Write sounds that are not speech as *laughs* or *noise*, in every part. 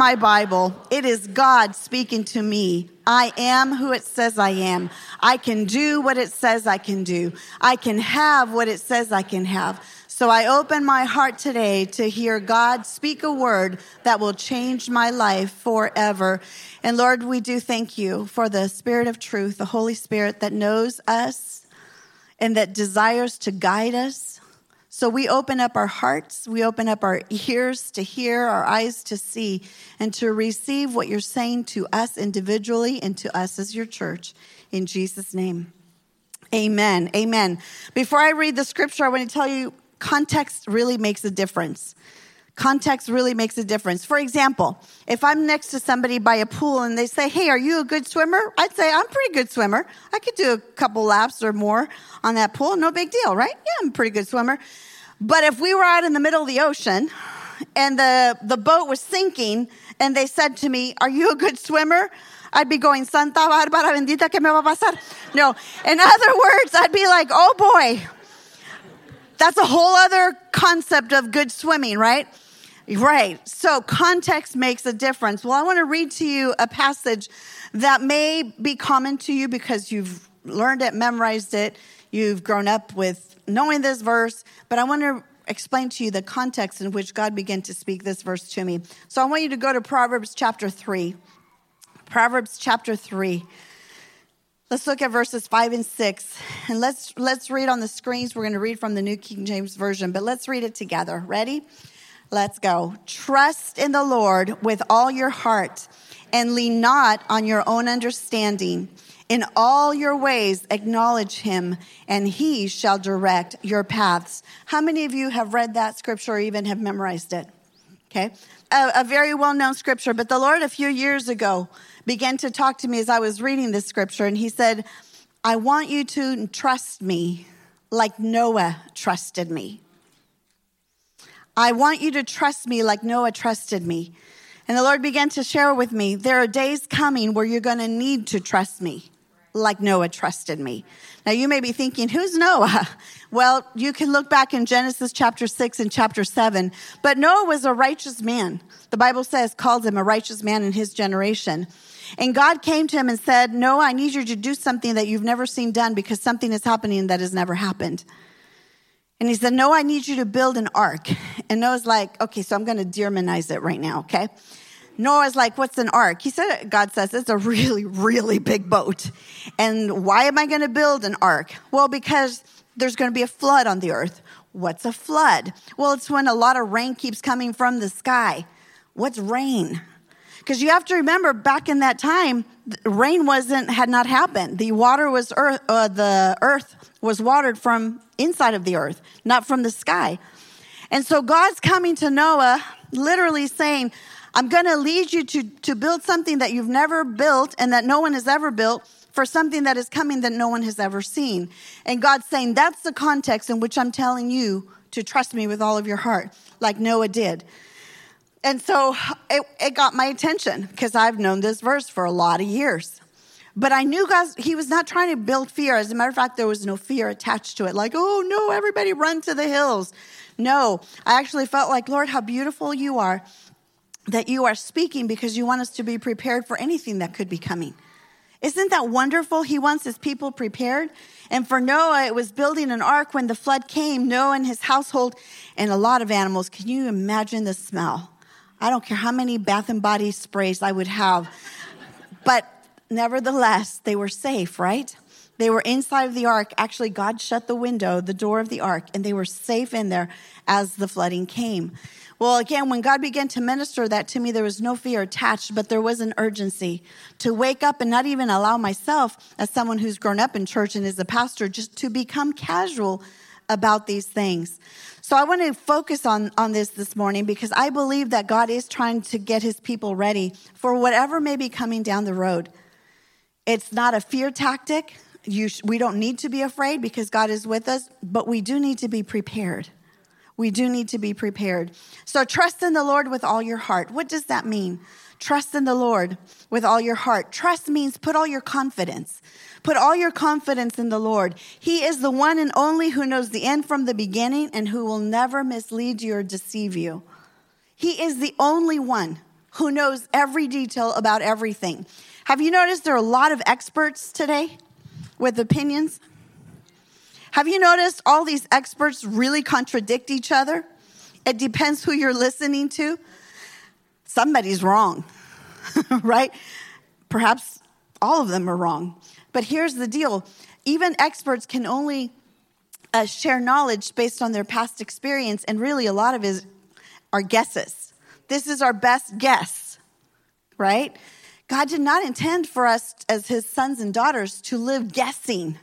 my Bible. It is God speaking to me. I am who it says I am. I can do what it says I can do. I can have what it says I can have. So I open my heart today to hear God speak a word that will change my life forever. And Lord, we do thank you for the Spirit of truth, the Holy Spirit that knows us and that desires to guide us. So we open up our hearts, we open up our ears to hear, our eyes to see, and to receive what you're saying to us individually and to us as your church. In Jesus' name. Amen. Amen. Before I read the scripture, I want to tell you context really makes a difference. Context really makes a difference. For example, if I'm next to somebody by a pool and they say, Hey, are you a good swimmer? I'd say, I'm a pretty good swimmer. I could do a couple laps or more on that pool. No big deal, right? Yeah, I'm a pretty good swimmer. But if we were out in the middle of the ocean and the, the boat was sinking and they said to me, Are you a good swimmer? I'd be going, Santa Bárbara bendita que me va a pasar. No. In other words, I'd be like, Oh boy, that's a whole other concept of good swimming, right? Right. So context makes a difference. Well, I want to read to you a passage that may be common to you because you've learned it, memorized it, you've grown up with knowing this verse, but I want to explain to you the context in which God began to speak this verse to me. So I want you to go to Proverbs chapter 3. Proverbs chapter 3. Let's look at verses 5 and 6. And let's let's read on the screens. We're going to read from the New King James Version, but let's read it together. Ready? Let's go. Trust in the Lord with all your heart and lean not on your own understanding. In all your ways acknowledge him and he shall direct your paths. How many of you have read that scripture or even have memorized it? Okay. A, a very well known scripture, but the Lord a few years ago began to talk to me as I was reading this scripture, and he said, I want you to trust me like Noah trusted me. I want you to trust me like Noah trusted me. And the Lord began to share with me there are days coming where you're going to need to trust me like Noah trusted me. Now you may be thinking, who's Noah? *laughs* Well, you can look back in Genesis chapter 6 and chapter 7. But Noah was a righteous man. The Bible says, called him a righteous man in his generation. And God came to him and said, Noah, I need you to do something that you've never seen done because something is happening that has never happened. And he said, No, I need you to build an ark. And Noah's like, Okay, so I'm going to Dirmannize it right now, okay? Noah's like, What's an ark? He said, God says, It's a really, really big boat. And why am I going to build an ark? Well, because there's going to be a flood on the earth. What's a flood? Well, it's when a lot of rain keeps coming from the sky. What's rain? Because you have to remember, back in that time, rain wasn't had not happened. The water was earth. Uh, the earth was watered from inside of the earth, not from the sky. And so God's coming to Noah, literally saying, "I'm going to lead you to to build something that you've never built and that no one has ever built." For something that is coming that no one has ever seen. And God's saying, That's the context in which I'm telling you to trust me with all of your heart, like Noah did. And so it, it got my attention because I've known this verse for a lot of years. But I knew God, he was not trying to build fear. As a matter of fact, there was no fear attached to it. Like, oh no, everybody run to the hills. No, I actually felt like, Lord, how beautiful you are that you are speaking because you want us to be prepared for anything that could be coming. Isn't that wonderful? He wants his people prepared. And for Noah, it was building an ark when the flood came, Noah and his household, and a lot of animals. Can you imagine the smell? I don't care how many bath and body sprays I would have. But nevertheless, they were safe, right? They were inside of the ark. Actually, God shut the window, the door of the ark, and they were safe in there as the flooding came. Well, again, when God began to minister that to me, there was no fear attached, but there was an urgency to wake up and not even allow myself, as someone who's grown up in church and is a pastor, just to become casual about these things. So I want to focus on, on this this morning because I believe that God is trying to get his people ready for whatever may be coming down the road. It's not a fear tactic. You, we don't need to be afraid because God is with us, but we do need to be prepared. We do need to be prepared. So trust in the Lord with all your heart. What does that mean? Trust in the Lord with all your heart. Trust means put all your confidence. Put all your confidence in the Lord. He is the one and only who knows the end from the beginning and who will never mislead you or deceive you. He is the only one who knows every detail about everything. Have you noticed there are a lot of experts today with opinions? Have you noticed all these experts really contradict each other? It depends who you're listening to. Somebody's wrong, *laughs* right? Perhaps all of them are wrong. But here's the deal even experts can only uh, share knowledge based on their past experience, and really a lot of it our guesses. This is our best guess, right? God did not intend for us as his sons and daughters to live guessing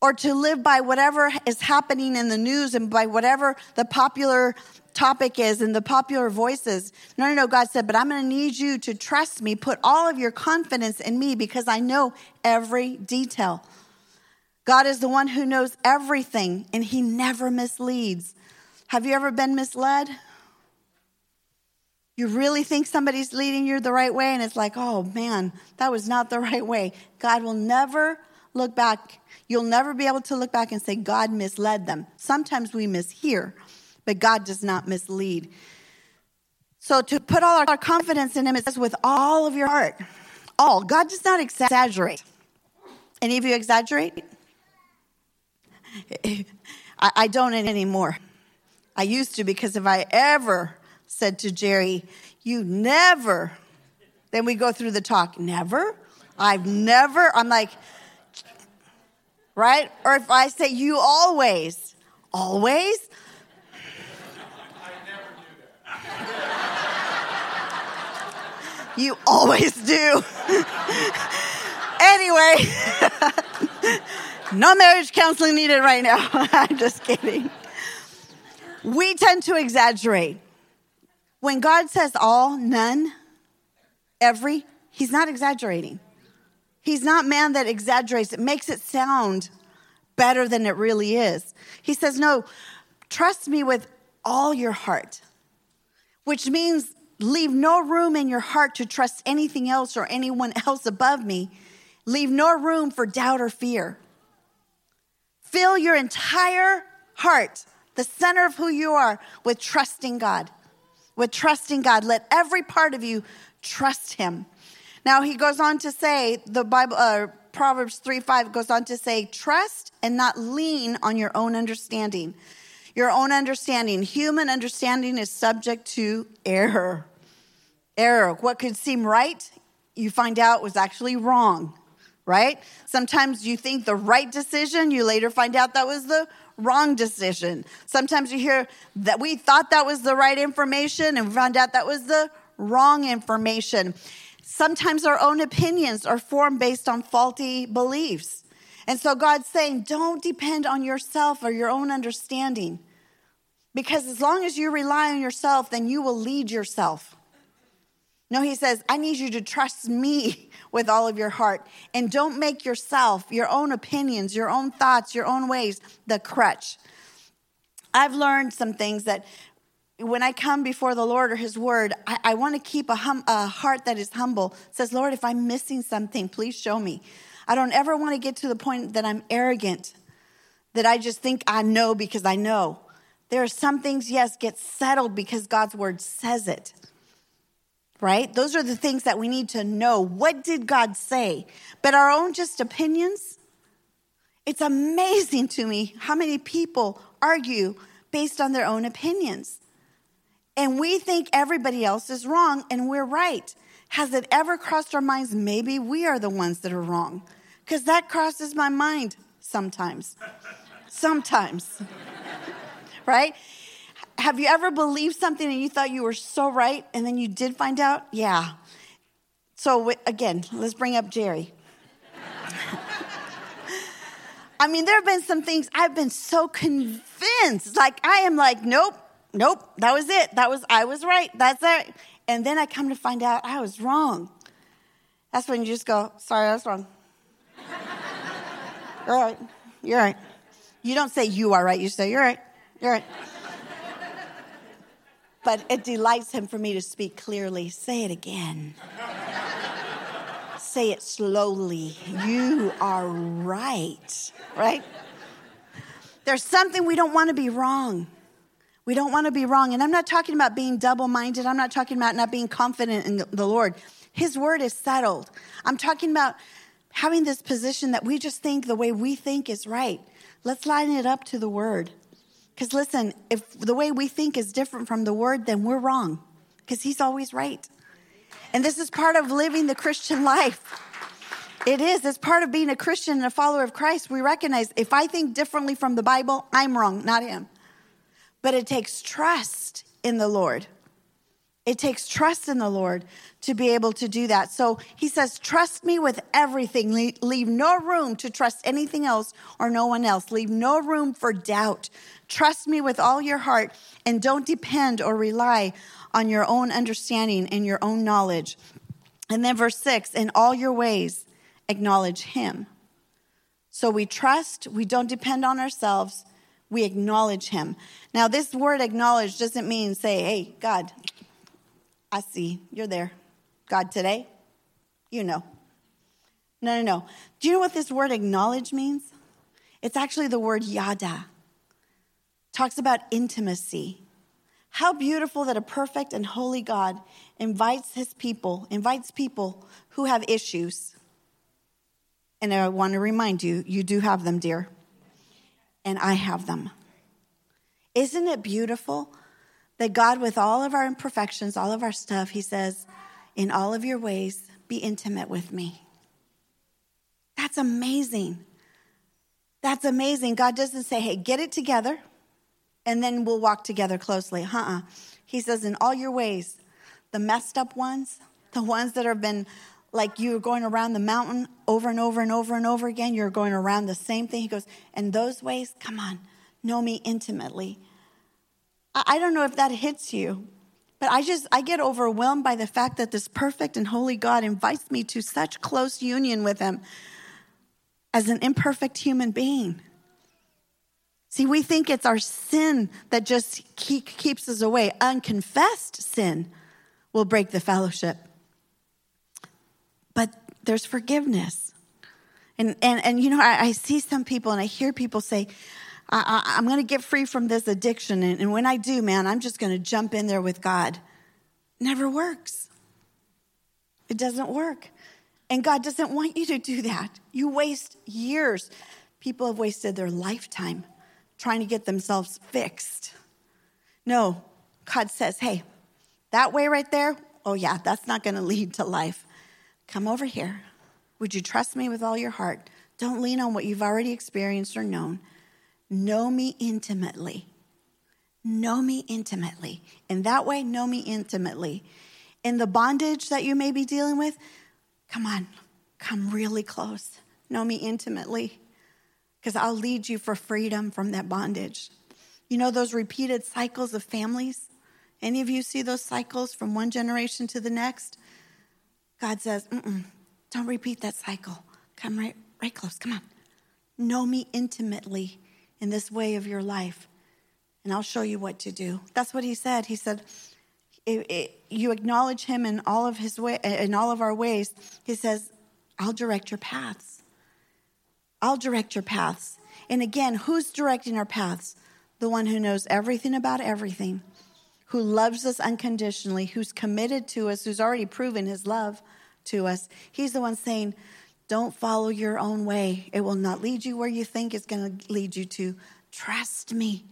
or to live by whatever is happening in the news and by whatever the popular topic is and the popular voices. No, no, no. God said, but I'm going to need you to trust me, put all of your confidence in me because I know every detail. God is the one who knows everything and he never misleads. Have you ever been misled? You really think somebody's leading you the right way, and it's like, oh man, that was not the *laughs* right way. God will never look back. You'll never be able to look back and say, God misled them. Sometimes we mishear, but God does not mislead. So to put all our confidence in Him, it says with all of your heart. All. God does not exaggerate. Any of you exaggerate? I, don't anymore. I used to because if I ever said to Jerry, You never, then we go through the talk, never? I've never, I'm like, right? Or if I say, You always, always? You always do. anyway, *laughs* no marriage counseling needed right now. *laughs* I'm just kidding. We tend to exaggerate. When God says all, none, every, he's not exaggerating. He's not man that exaggerates. It makes it sound better than it really is. He says, no, trust me with all your heart, which means leave no room in your heart to trust anything else or anyone else above me. Leave no room for doubt or fear. Fill your entire heart, the center of who you are, with trusting God. With trusting God. Let every part of you trust Him. Now, he goes on to say, the Bible, uh, Proverbs 3 5 goes on to say, trust and not lean on your own understanding your own understanding. Human understanding is subject to error. Error. What could seem right, you find out was actually wrong, right? Sometimes you think the right decision, you later find out that was the wrong decision. Sometimes you hear that we thought that was the right information and found out that was the wrong information. Sometimes our own opinions are formed based on faulty beliefs. And so God's saying, don't depend on yourself or your own understanding. Because as long as you rely on yourself, then you will lead yourself. No, he says, I need you to trust me *laughs* with all of your heart and don't make yourself, your own opinions, your own thoughts, your own ways, the crutch. I've learned some things that when I come before the Lord or His Word, I, I want to keep a, hum, a heart that is humble. It says, Lord, if I'm missing something, please show me. I don't ever want to get to the point that I'm arrogant, that I just think I know because I know. There are some things, yes, get settled because God's word says it. Right? Those are the things that we need to know. What did God say? But our own just opinions, it's amazing to me how many people argue based on their own opinions. And we think everybody else is wrong and we're right. Has it ever crossed our minds maybe we are the ones that are wrong? Because that crosses my mind sometimes. sometimes. Right? Have you ever believed something and you thought you were so right and then you did find out? Yeah. So, again, let's bring up Jerry. *laughs* I mean, there have been some things I've been so convinced. Like, I am like, nope, nope, that was it. That was, I was right. That's it. And then I come to find out I was wrong. That's when you just go, sorry, I was wrong. *laughs* You're right. You're right. You don't say you are right. You say, you're right. You're but it delights him for me to speak clearly. Say it again. say it slowly. You are right. Right? There's something we don't want to be wrong. We don't want to be wrong. And I'm not talking about being double minded. I'm not talking about not being confident in the Lord. His word is settled. I'm talking about having this position that we just think the way we think is right. Let's line it up to the word. Because listen, if the way we think is different from the word, then we're wrong, because he's always right. And this is part of living the Christian life. It is. It's part of being a Christian and a follower of Christ. We recognize if I think differently from the Bible, I'm wrong, not him. But it takes trust in the Lord. It takes trust in the Lord to be able to do that. So he says, Trust me with everything. Leave no room to trust anything else or no one else. Leave no room for doubt. Trust me with all your heart and don't depend or rely on your own understanding and your own knowledge. And then verse six, in all your ways, acknowledge him. So we trust, we don't depend on ourselves, we acknowledge him. Now, this word acknowledge doesn't mean say, hey, God, I see you're there. God, today, you know. No, no, no. Do you know what this word acknowledge means? It's actually the word yada. Talks about intimacy. How beautiful that a perfect and holy God invites his people, invites people who have issues. And I want to remind you, you do have them, dear. And I have them. Isn't it beautiful that God, with all of our imperfections, all of our stuff, He says, in all of your ways, be intimate with me. That's amazing. That's amazing. God doesn't say, hey, get it together and then we'll walk together closely. Uh uh He says, in all your ways, the messed up ones, the ones that have been like you're going around the mountain over and over and over and over again, you're going around the same thing. He goes, and those ways, come on, know me intimately. I don't know if that hits you, but I just, I get overwhelmed by the fact that this perfect and holy God invites me to such close union with Him as an imperfect human being. See, we think it's our sin that just keeps us away. Unconfessed sin will break the fellowship. But there's forgiveness. And, and, and you know, I, I see some people and I hear people say, I, am going to get free from this addiction. And, and when I do, man, I'm just going to jump in there with God. Never works. It doesn't work. And God doesn't want you to do that. You waste years. People have wasted their lifetime trying to get themselves fixed. No, God says, hey, that way right there, oh yeah, that's not going to lead to life. Come over here. Would you trust me with all your heart? Don't lean on what you've already experienced or known. Know me intimately. Know me intimately. In that way, know me intimately. In the bondage that you may be dealing with, come on, come really close. Know me intimately, because I'll lead you for freedom from that bondage. You know those repeated cycles of families? Any of you see those cycles from one generation to the next? God says, don't repeat that cycle. Come right, right close. Come on. Know me intimately in this way of your life, and I'll show you what to do. That's what he said. He said, it, it, you acknowledge him in all of his way in all of our ways. He says i'll direct your paths. I'll direct your paths. And again who's directing our paths? The one who knows everything about everything who loves us unconditionally who's committed to us who's already proven his love to us. He's the one saying don't follow your own way. It will not lead you where you think it's going to lead you to. Trust me.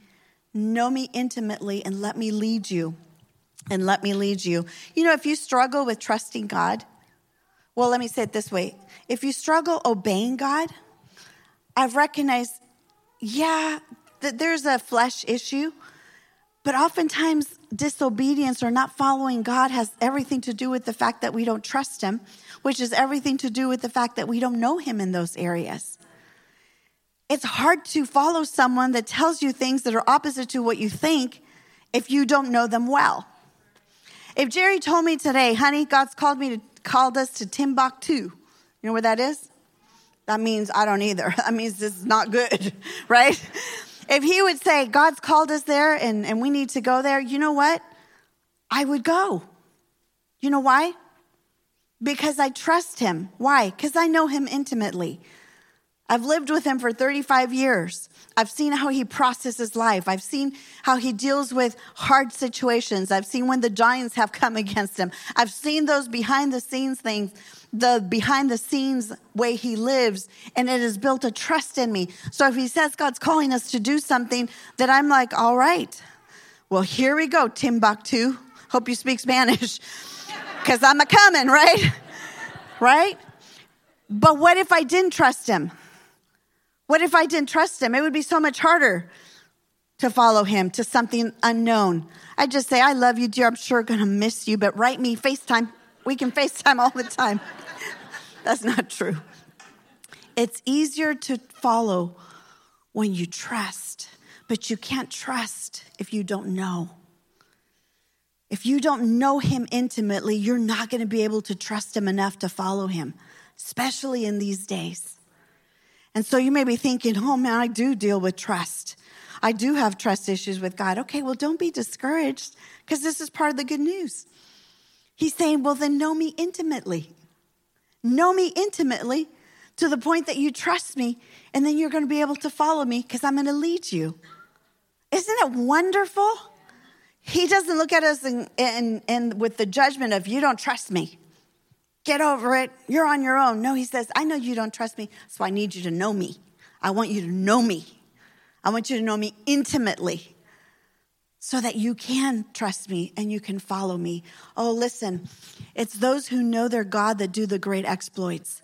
Know me intimately and let me lead you. And let me lead you. You know, if you struggle with trusting God, well, let me say it this way if you struggle obeying God, I've recognized, yeah, that there's a flesh issue, but oftentimes disobedience or not following God has everything to do with the fact that we don't trust Him which is everything to do with the fact that we don't know him in those areas. It's hard to follow someone that tells you things that are opposite to what you think if you don't know them well. If Jerry told me today, honey, God's called me to called us to Timbuktu. You know where that is? That means I don't either. *laughs* That means this is not good, *laughs* right? If he would say, God's called us there and, and we need to go there, you know what? I would go. You know why? Because I trust him. Why? Because I know him intimately. I've lived with him for 35 years. I've seen how he processes life. I've seen how he deals with hard situations. I've seen when the giants have come *laughs* against him. I've seen those behind the scenes things, the behind the scenes way he lives, and it has built a trust in me. So if he says God's calling us to do something, that I'm like, all right, well, here we go, Timbuktu. Hope you speak Spanish, *laughs* because I'm a coming, right? *laughs* right? But what if I didn't trust him? What if I didn't trust him? It would be so much harder to follow him to something unknown. I just say, I love you, dear. I'm sure to miss you, but write me FaceTime. We can *laughs* FaceTime all the time. *laughs* That's not true. It's easier to follow when you trust, but you can't trust if you don't know. If you don't know him intimately, you're not going to be able to trust him enough to follow him, especially in these days. And so you may be thinking, oh man, I do deal with trust. I do have trust issues with God. Okay, well, don't be discouraged because this is part of the good news. He's saying, well, then know me intimately. Know me intimately to the point that you trust me, and then you're going to be able to follow me because I'm going to lead you. Isn't it wonderful? He doesn't look at us and, in, in, with the judgment of, you don't trust me. Get over it. You're on your own. No, he says, I know you don't trust me, so I need you to know me. I want you to know me. I want you to know me intimately so that you can trust me and you can follow me. Oh, listen, it's those who know their God that do the great exploits.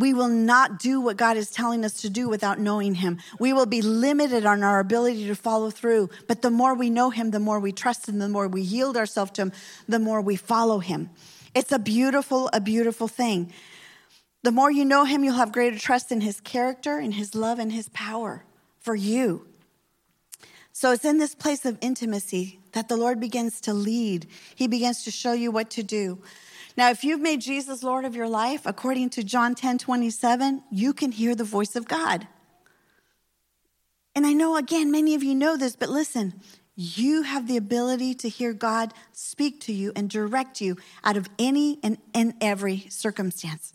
We will not do what God is telling us to do without knowing Him. We will be limited on our ability to follow through. But the more we know Him, the more we trust Him, the more we yield ourselves to Him, the more we follow Him. It's a beautiful, a beautiful thing. The more you know him, you'll have greater trust in his character, in his love, and his power for you. So it's in this place of intimacy that the Lord begins to lead. He begins to show you what to do. Now, if you've made Jesus Lord of your life, according to John 10 27, you can hear the voice of God. And I know, again, many of you know this, but listen, you have the ability to hear God speak to you and direct you out of any and in every circumstance.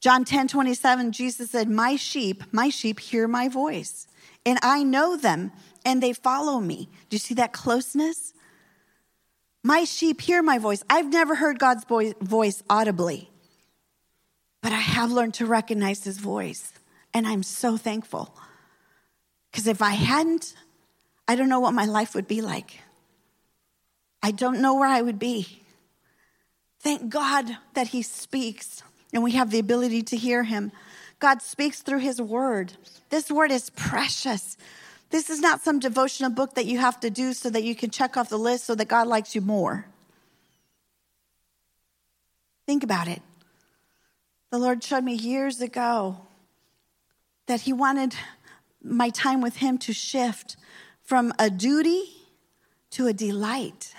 John 10 27, Jesus said, My sheep, my sheep hear my voice, and I know them, and they follow me. Do you see that closeness? My sheep hear my voice. I've never heard God's voice audibly, but I have learned to recognize his voice, and I'm so thankful. Because if I hadn't, I don't know what my life would be like. I don't know where I would be. Thank God that He speaks and we have the ability to hear Him. God speaks through His Word. This Word is precious. This is not some devotional book that you have to do so that you can check off the list so that God likes you more. Think about it. The Lord showed me years ago that He wanted my time with Him to shift from a duty to a delight.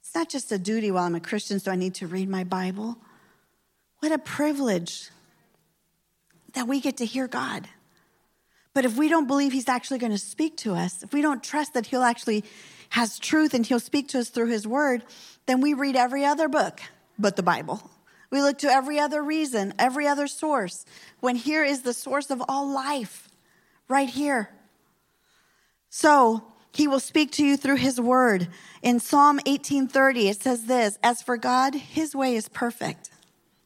It's not just a duty while I'm a Christian, so I need to read my Bible. What a privilege that we get to hear God. But if we don't believe He's actually going to speak to us, if we don't trust that He'll actually has truth and He'll speak to us through His Word, then we read every other book but the Bible. We look to every other reason, every other source, when here is the source of all life, right here. So he will speak to you through his word. In Psalm 1830, it says this As for God, his way is perfect.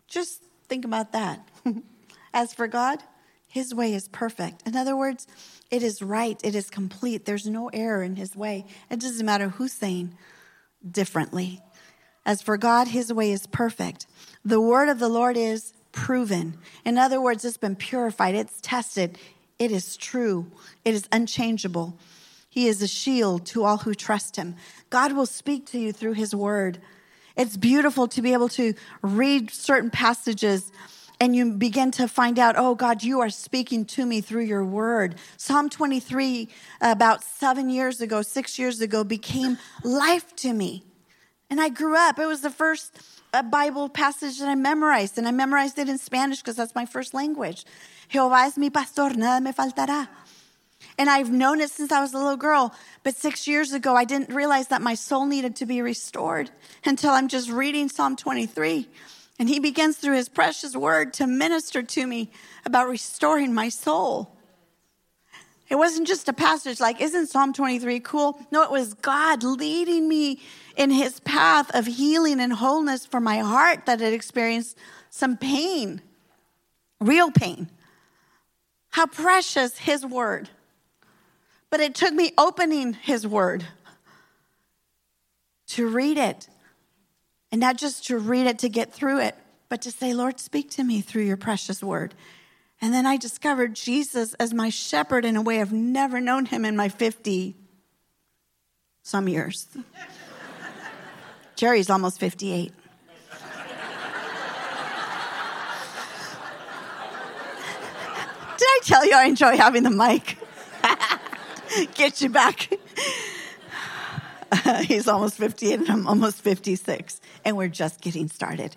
Just think about that. *laughs* As for God, his way is perfect. In other words, it is right, it is complete. There's no error in his way. It doesn't matter who's saying differently. As for God, his way is perfect. The word of the Lord is proven. In other words, it's been purified, it's tested, it is true, it is unchangeable. He is a shield to all who trust him. God will speak to you through his word. It's beautiful to be able to read certain passages and you begin to find out, oh God, you are speaking to me through your word. Psalm 23, about seven years ago, six years ago, became life to me. And I grew up. It was the first uh, Bible passage that I memorized, and I memorized it in Spanish because that's my first language. Jehová es mi pastor, nada me faltará. And I've known it since I was a little girl. But six years ago, I didn't realize that my soul needed to be restored until I'm just reading Psalm 23. And he begins through his precious word to minister to me about restoring my soul. It wasn't just a passage like, isn't Psalm 23 cool? No, it was God leading me in his path of healing and wholeness for my heart that had experienced some pain, real pain. How precious his word. But it took me opening his word to read it. And not just to read it to get through it, but to say, Lord, speak to me through your precious word. And then I discovered Jesus as my shepherd in a way I've never known him in my 50 some years. *laughs* Jerry's almost 58. Did I tell you I enjoy having the mic? *laughs* Get you back. *laughs* He's almost 58 and I'm almost 56, and we're just getting started.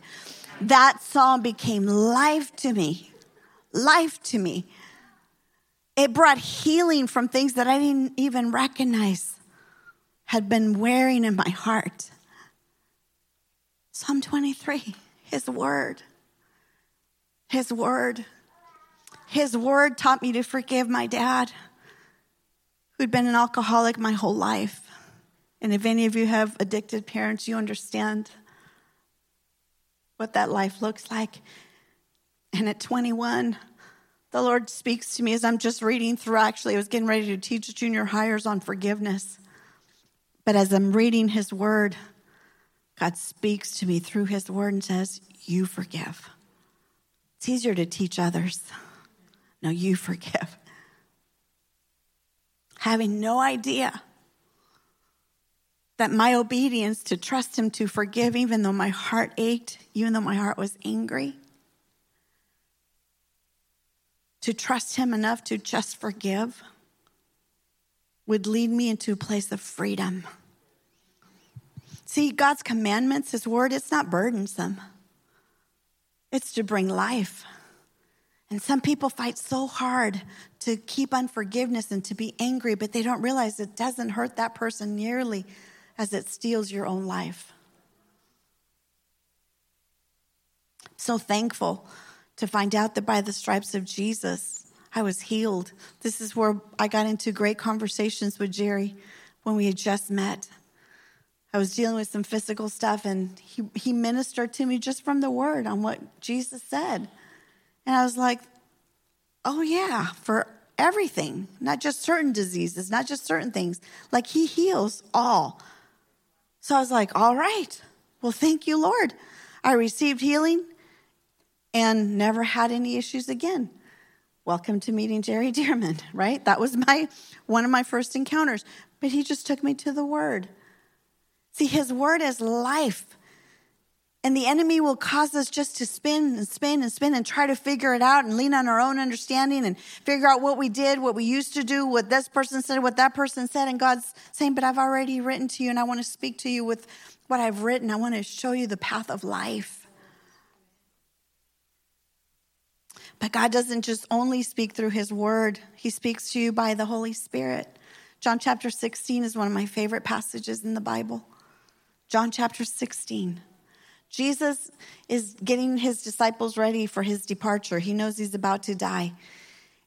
That song became life to me life to me. It brought healing from things that I didn't even recognize had been wearing in my heart. Psalm 23, His Word. His Word. His Word taught me to forgive my dad, who'd been an alcoholic my whole life. And if any of you have addicted parents, you understand what that life looks like. And at 21, the Lord speaks to me as I'm just reading through. Actually, I was getting ready to teach junior hires on forgiveness. But as I'm reading His Word, God speaks to me through His Word and says, You forgive. It's easier to teach others. No, you forgive. Having no idea that my obedience to trust Him to forgive, even though my heart ached, even though my heart was angry, to trust Him enough to just forgive would lead me into a place of freedom. See, God's commandments, His word, it's not burdensome, it's to bring life. And some people fight so hard to keep unforgiveness and to be angry, but they don't realize it doesn't hurt that person nearly as it steals your own life. So thankful to find out that by the stripes of Jesus, I was healed. This is where I got into great conversations with Jerry when we had just met. I was dealing with some physical stuff, and he, he ministered to me just from the word on what Jesus said. And I was like, oh, yeah, for everything, not just certain diseases, not just certain things. Like he heals all. So I was like, all right, well, thank you, Lord. I received healing and never had any issues again. Welcome to meeting Jerry *laughs* Dirmann, right? That was my one of my first encounters. But he just took me to the word. See, his word is life. And the enemy will cause us just to spin and spin and spin and try to figure it out and lean on our own understanding and figure out what we did, what we used to do, what this person said, what that person said. And God's saying, But I've already written to you and I want to speak to you with what I've written. I want to show you the path of life. But God doesn't just only speak through his word, he speaks to you by the Holy Spirit. John chapter 16 is one of my favorite passages in the Bible. John chapter 16. Jesus is getting his disciples ready for his departure. He knows he's about to die.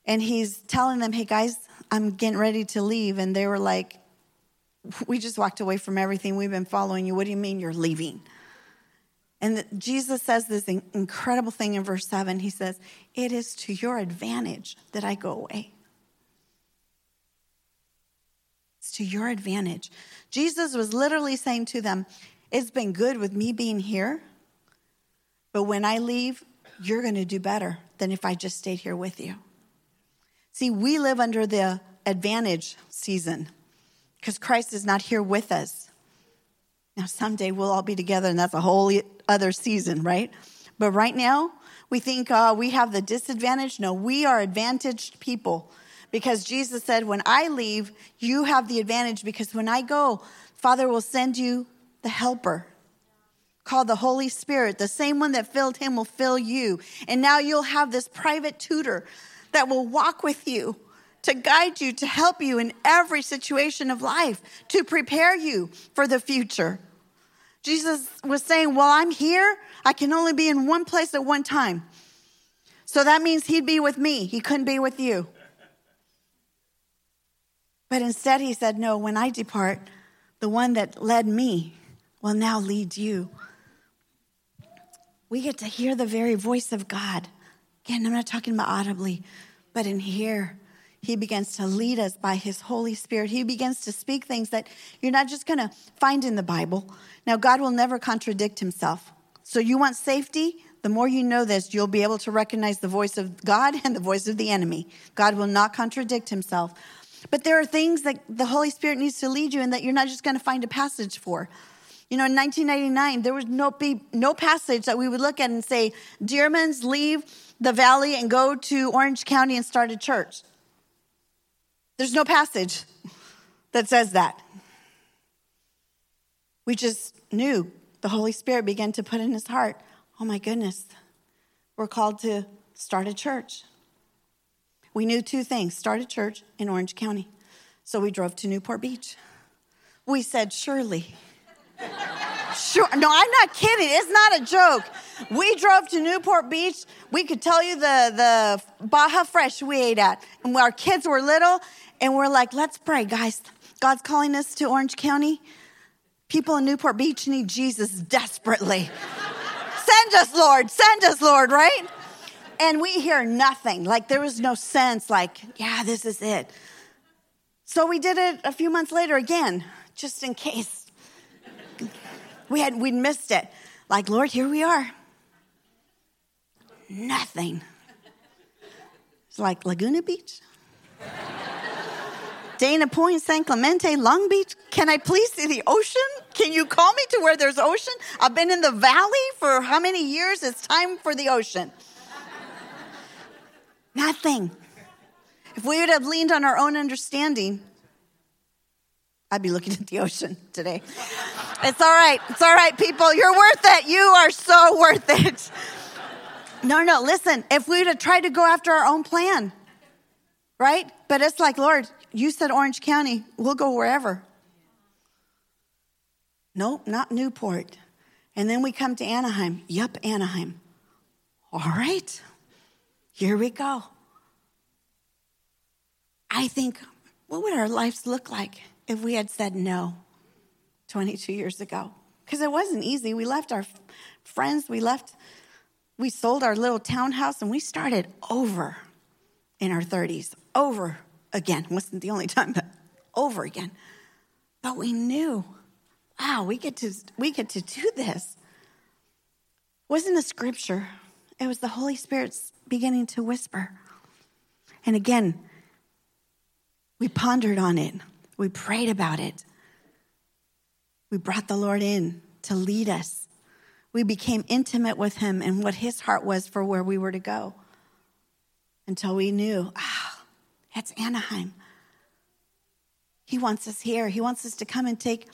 And he's telling them, hey guys, I'm getting ready to leave. And they were like, we just walked away from everything. We've been following you. What do you mean you're leaving? And Jesus says this incredible thing in verse 7. He says, It is to your advantage that I go away. It's to your advantage. Jesus was literally saying to them, It's been good with me being here, but when I leave, you're going to do better than if I just stayed here with you. See, we live under the advantage season because Christ is not here with us. Now, someday we'll all be together, and that's a whole other season, right? But right now, we think uh, we have the disadvantage. No, we are advantaged people because Jesus said, When I leave, you have the advantage because when I go, Father will send you the helper called the Holy Spirit. The same one that filled him will fill you. And now you'll have this private tutor that will walk with you to guide you, to help you in every situation of life, to prepare you for the future. Jesus was saying, Well, I'm here. I can only be in one place at one time. So that means he'd be with me. He couldn't be with you. But instead, he said, No, when I depart, the one that led me will now lead you. We get to hear the very voice of God. Again, I'm not talking about audibly, but in here, he begins to lead us by his Holy Spirit. He begins to speak things that you're not just going to find in the Bible. Now, God will never contradict himself. So, you want safety? The more you know this, you'll be able to recognize the voice of God *laughs* and the voice of the enemy. God will not contradict himself. But there are things that the Holy Spirit needs to lead you in that you're not just going to find a passage for. You know, in 1999, there was no, no passage that we would look at and say, Dirmanns, leave the valley and go to Orange County and start a church. There's no passage that says that. We just knew the Holy Spirit began to put in his heart, oh my goodness, we're called to start a church. We knew two things start a church in Orange County. So we drove to Newport Beach. We said, surely. Sure. No, I'm not kidding. It's not a joke. We drove to Newport Beach. We could tell you the, the Baja Fresh we ate at. And our kids were little, and we're like, let's pray, guys. God's calling us to Orange County. People in Newport Beach need Jesus desperately. send us, Lord. Send us, Lord, right? And we hear nothing. Like there was no sense, like, yeah, this is it. So we did it a few months later again, just in case. We had we'd missed it. Like, Lord, here we are. Nothing. It's like Laguna Beach. Dana Point, San Clemente, Long Beach. Can I please see the ocean? Can you call me to where there's ocean? I've been in the valley for how many years? It's time for the ocean. Nothing. If we would have leaned on our own understanding, I'd be looking *laughs* at the ocean today. It's all right. It's all right, people. You're worth it. You are so worth it. *laughs* No, no, listen. If we would have tried to go after our own plan, right? But it's like, Lord, you said Orange County, we'll go wherever. Nope, not Newport. And then we come to Anaheim. Yup, Anaheim. All right, here we go. I think, what would our lives look like if we had said no 22 years ago? Because it wasn't easy. We left our friends, we left, we sold our little townhouse, and we started over in our 30s, over again. *laughs* Wasn't the only time, but over again. But we knew, wow, we get to we get to do this. Wasn't a scripture. It was the Holy Spirit's beginning to whisper. And again, we pondered on it. We prayed about it. We brought the Lord in to lead us. We became intimate with him and what his heart was for where we were to go until we knew, ah, that's Anaheim. He wants us here. He wants us to come and take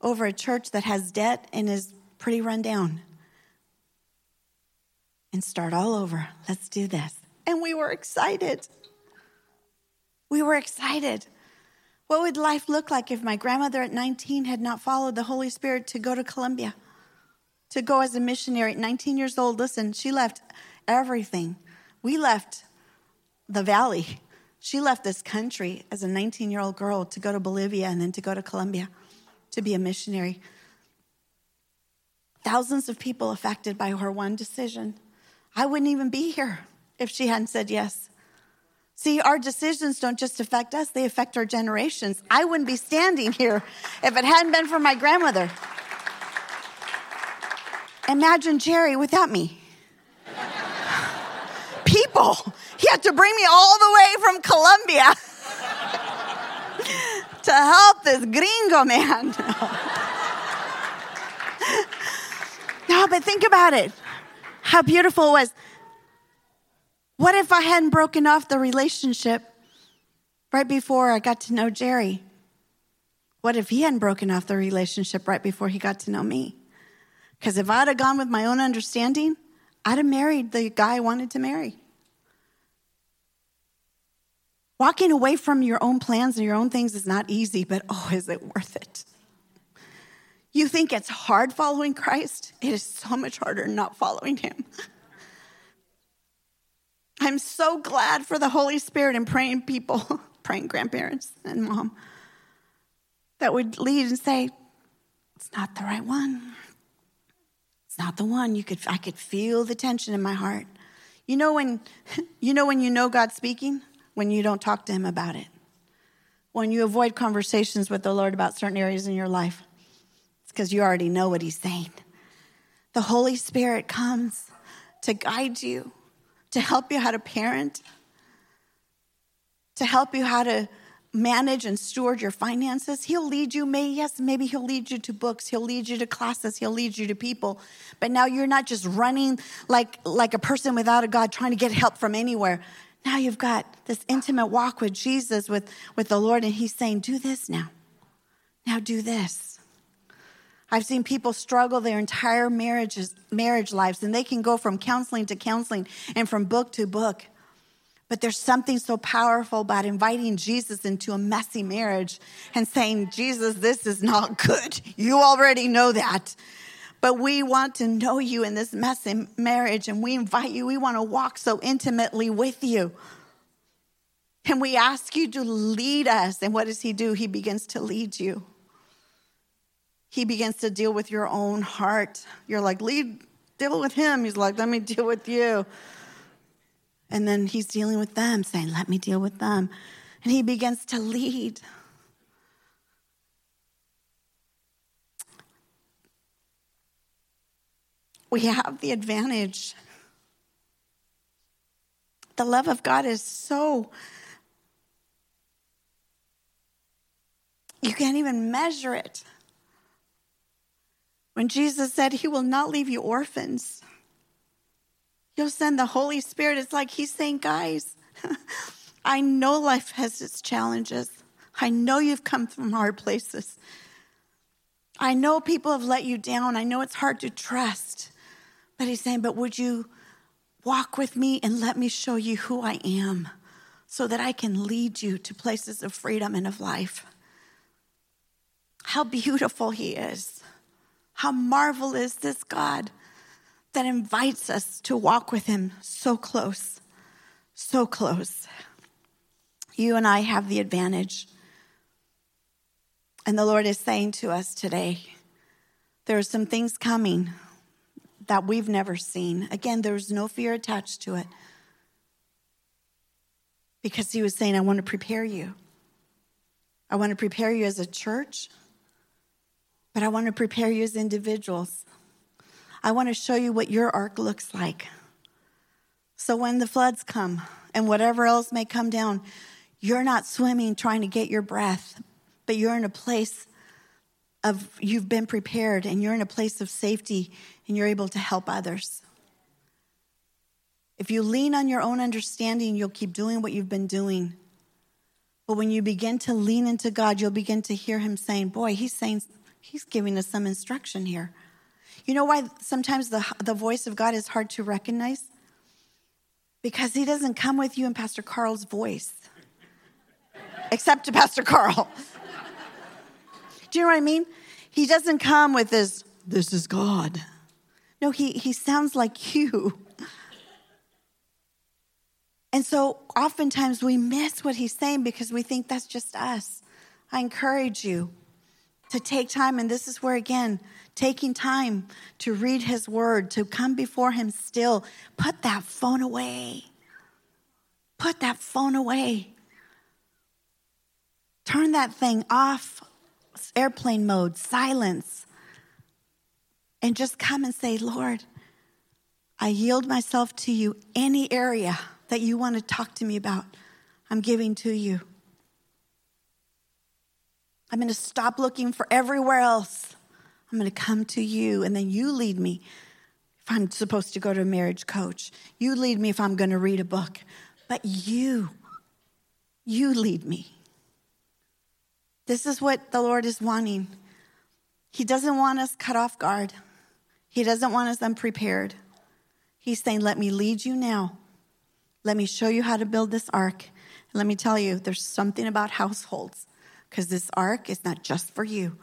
over a church that has debt and is pretty run down and start all over. Let's do this. And we were excited. We were excited. What would life look like if my grandmother at 19 had not followed the Holy Spirit to go to Colombia, to go as a missionary at 19 years old? Listen, she left everything. We left the valley. She left this country as a 19 year old girl to go to Bolivia and then to go to Colombia to be a missionary. Thousands of people affected by her one decision. I wouldn't even be here if she hadn't said yes. See, our decisions don't just affect us, they affect our generations. I wouldn't be standing here if it hadn't been for my grandmother. Imagine Jerry without me people. He had to bring me all the way from Colombia *laughs* to help this gringo man. *laughs* no, but think about it. How beautiful it was. What if I hadn't broken off the relationship right before I got to know Jerry? What if he hadn't broken off the relationship right before he got to know me? Because if I'd have gone with my own understanding, I'd have married the guy I wanted to marry. Walking away from your own plans and your own things is not easy, but *laughs* oh, is it worth it? You think it's hard following Christ? It is so much harder not following him. *laughs* I'm so glad for the Holy Spirit and praying people, *laughs* praying grandparents and mom that would lead and say, It's not the right one. It's not the one. You could I could feel the tension in my heart. You know when *laughs* you know when you know God's speaking? When you don't talk to him about it. When you avoid conversations with the Lord about certain areas in your life. It's because you already know what he's saying. The Holy Spirit comes to guide you, to help you how to parent, to help you how to manage and steward your finances. He'll lead you, may yes, maybe he'll lead you to books, he'll lead you to classes, he'll lead you to people. But now you're not just running like like a person without a God trying to get help from anywhere. Now you've got this intimate walk with Jesus, with, with the Lord, and He's saying, Do this now. Now do this. I've seen people struggle their entire marriages, marriage lives, and they can go from counseling to counseling and from book to book. But there's something so powerful about inviting Jesus into a messy marriage and saying, Jesus, this is not good. You already know that. But we want to know you in this messy marriage and we invite you. We want to walk so intimately with you. And we ask you to lead us. And what does he do? He begins to lead you. He begins to deal with your own heart. You're like, lead, deal with him. He's like, let me deal with you. And then he's dealing with them, saying, Let me deal with them. And he begins to lead. We have the advantage. The love of God is so, you can't even measure it. When Jesus said, He will not leave you orphans, You'll send the Holy Spirit. It's like He's saying, guys, *laughs* I know life has its challenges. I know you've come from hard places. I know people have let you down. I know it's hard to trust. But He's saying, but would you walk with me and let me show you who I am so that I can lead you to places of freedom and of life? How beautiful He is. How marvelous this God that invites us to walk with Him so close, so close. You and I have the advantage. And the Lord is saying to us today, there are some things coming that we've never seen. Again, there's no fear attached to it. Because He was saying, I want to prepare you. I want to prepare you as a church, but I want to prepare you as individuals. I want to show you what your ark looks like. So when the floods come and whatever else may come down, you're not swimming trying to get your breath, but you're in a place of you've been prepared and you're in a place of safety and you're able to help others. If you lean on your own understanding, you'll keep doing what you've been doing. But when you begin to lean into God, you'll begin to hear Him saying, Boy, He's saying, He's giving us some instruction here. You know why sometimes the, the voice of God is hard to recognize? Because he doesn't come with you in Pastor Carl's voice, except to Pastor Carl. *laughs* Do you know what I mean? He doesn't come with this, this is God. No, he, he sounds like you. *laughs* And so oftentimes we miss what he's saying because we think that's just us. I encourage you to take time, and this is where, again, taking time to read his word, to come before him still. Put that phone away. Put that phone away. Turn that thing off, airplane mode, silence, and just come and say, Lord, I yield myself to you. Any area that you want to talk to me about, I'm giving to you. I'm going to stop looking for everywhere else I'm going to come to you, and then you lead me if I'm supposed to go to a marriage coach. You lead me if I'm going to read a book. But you, you lead me. This is what the Lord is wanting. He doesn't want us cut off guard, He doesn't want us unprepared. He's saying, Let me lead you now. Let me show you how to build this ark. And let me tell you, there's something about households because this ark is not just for you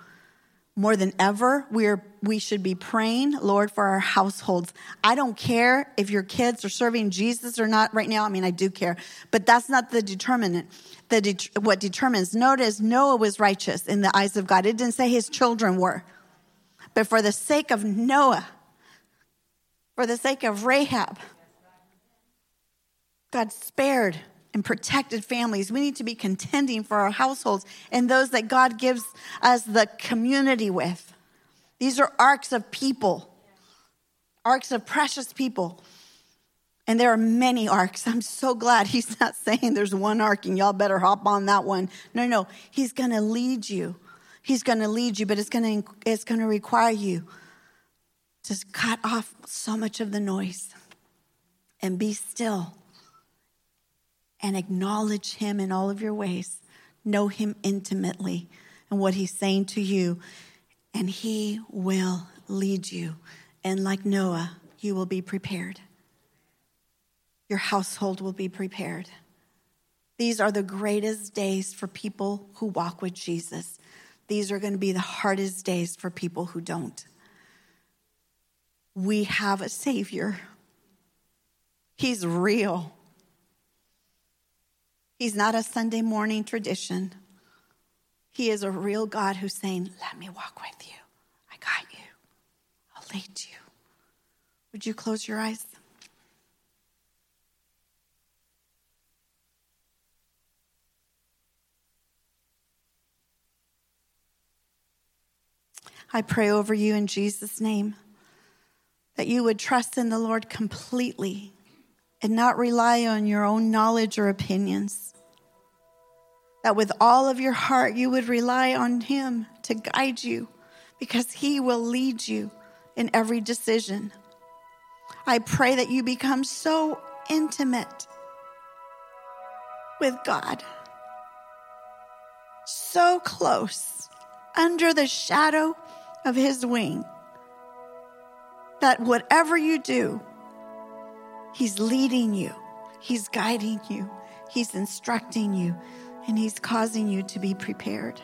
more than ever, we're, we should be praying, Lord, for our households. I don't care if your kids are serving Jesus or not right now. I mean, I do care, but that's not the determinant. The what determines. Notice Noah was righteous in the eyes of God. It didn't say his children were. But for the sake of Noah, for the sake of Rahab, God spared and protected families. We need to be contending for our households and those that God gives us the community with. These are arks of people, arks of precious people. And there are many arks. I'm so glad he's not *laughs* saying there's one ark and y'all better hop on that one. No, no, he's going to lead you. He's going to lead you, but it's going to it's going to require you to cut off so much of the noise and be still and acknowledge Him in all of your ways. Know Him intimately and what He's saying to you, and He will lead you. And like Noah, you will be prepared. Your household will be prepared. These are the greatest days for people who walk with Jesus. These are going to be the hardest days for people who don't. We have a Savior, He's real. He's not a Sunday morning tradition. He is a real God who's saying, Let me walk with you. I got you. I'll lead you. Would you close your eyes? I pray over you in Jesus' name that you would trust in the Lord completely and not rely on your own knowledge or opinions. That with all of your heart, you would rely on Him to guide you because He will lead you in every decision. I pray that you become so intimate with God, so close under the shadow of His wing, that whatever you do, He's leading you, He's guiding you, He's instructing you, and He's causing you to be prepared.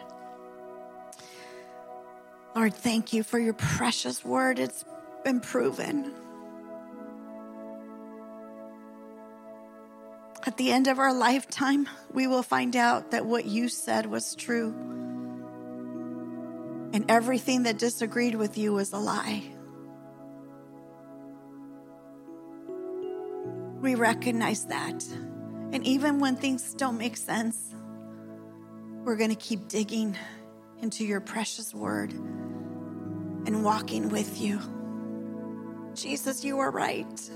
Lord, thank you for your precious word. It's been proven. At the end of our lifetime, we will find out that what you said was true. And everything that disagreed with you was a lie. We recognize that. And even when things don't make sense, we're going to keep digging into your precious word and walking with you. Jesus, you are right.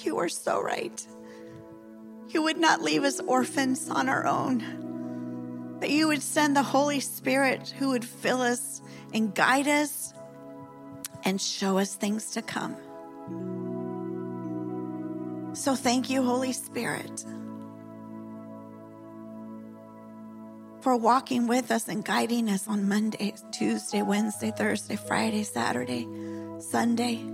You are so right. You would not leave us orphans on our own, but you would send the Holy Spirit who would fill us and guide us and show us things to come. So thank you, Holy Spirit, for walking with us and guiding us on Monday, Tuesday, Wednesday, Thursday, Friday, Saturday, Sunday.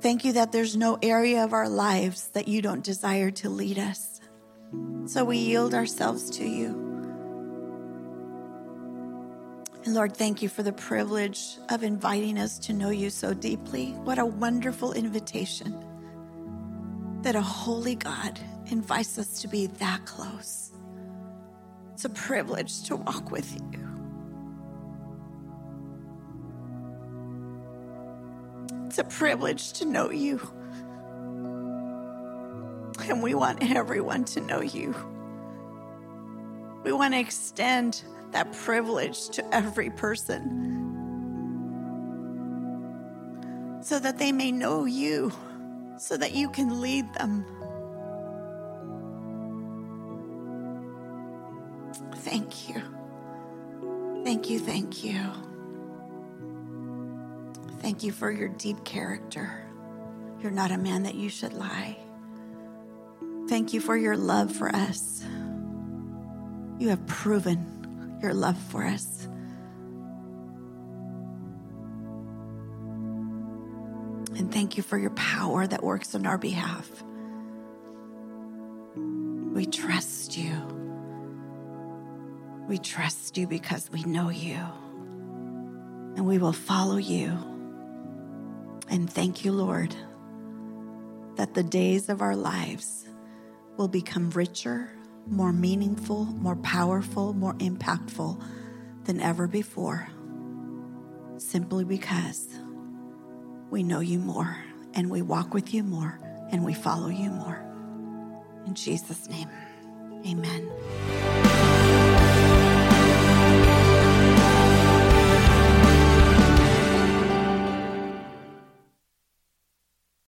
Thank you that there's no area of our lives that you don't desire to lead us. So we yield ourselves to you. And Lord, thank you for the privilege of inviting us to know you so deeply. What a wonderful invitation that a holy God invites us to be that close. It's a privilege to walk with you. It's a privilege to know you. And we want everyone to know you. We want to extend that privilege to every person so that they may know you, so that you can lead them. Thank you. Thank you, thank you. Thank you for your deep character. You're not a man that you should lie. Thank you for your love for us. You have proven your love for us. And thank you for your power that works on our behalf. We trust you. We trust you because we know you. And we will follow you. And thank you, Lord, that the days of our lives will become richer, more meaningful, more powerful, more impactful than ever before, simply because we know you more and we walk with you more and we follow you more. In Jesus' name, amen.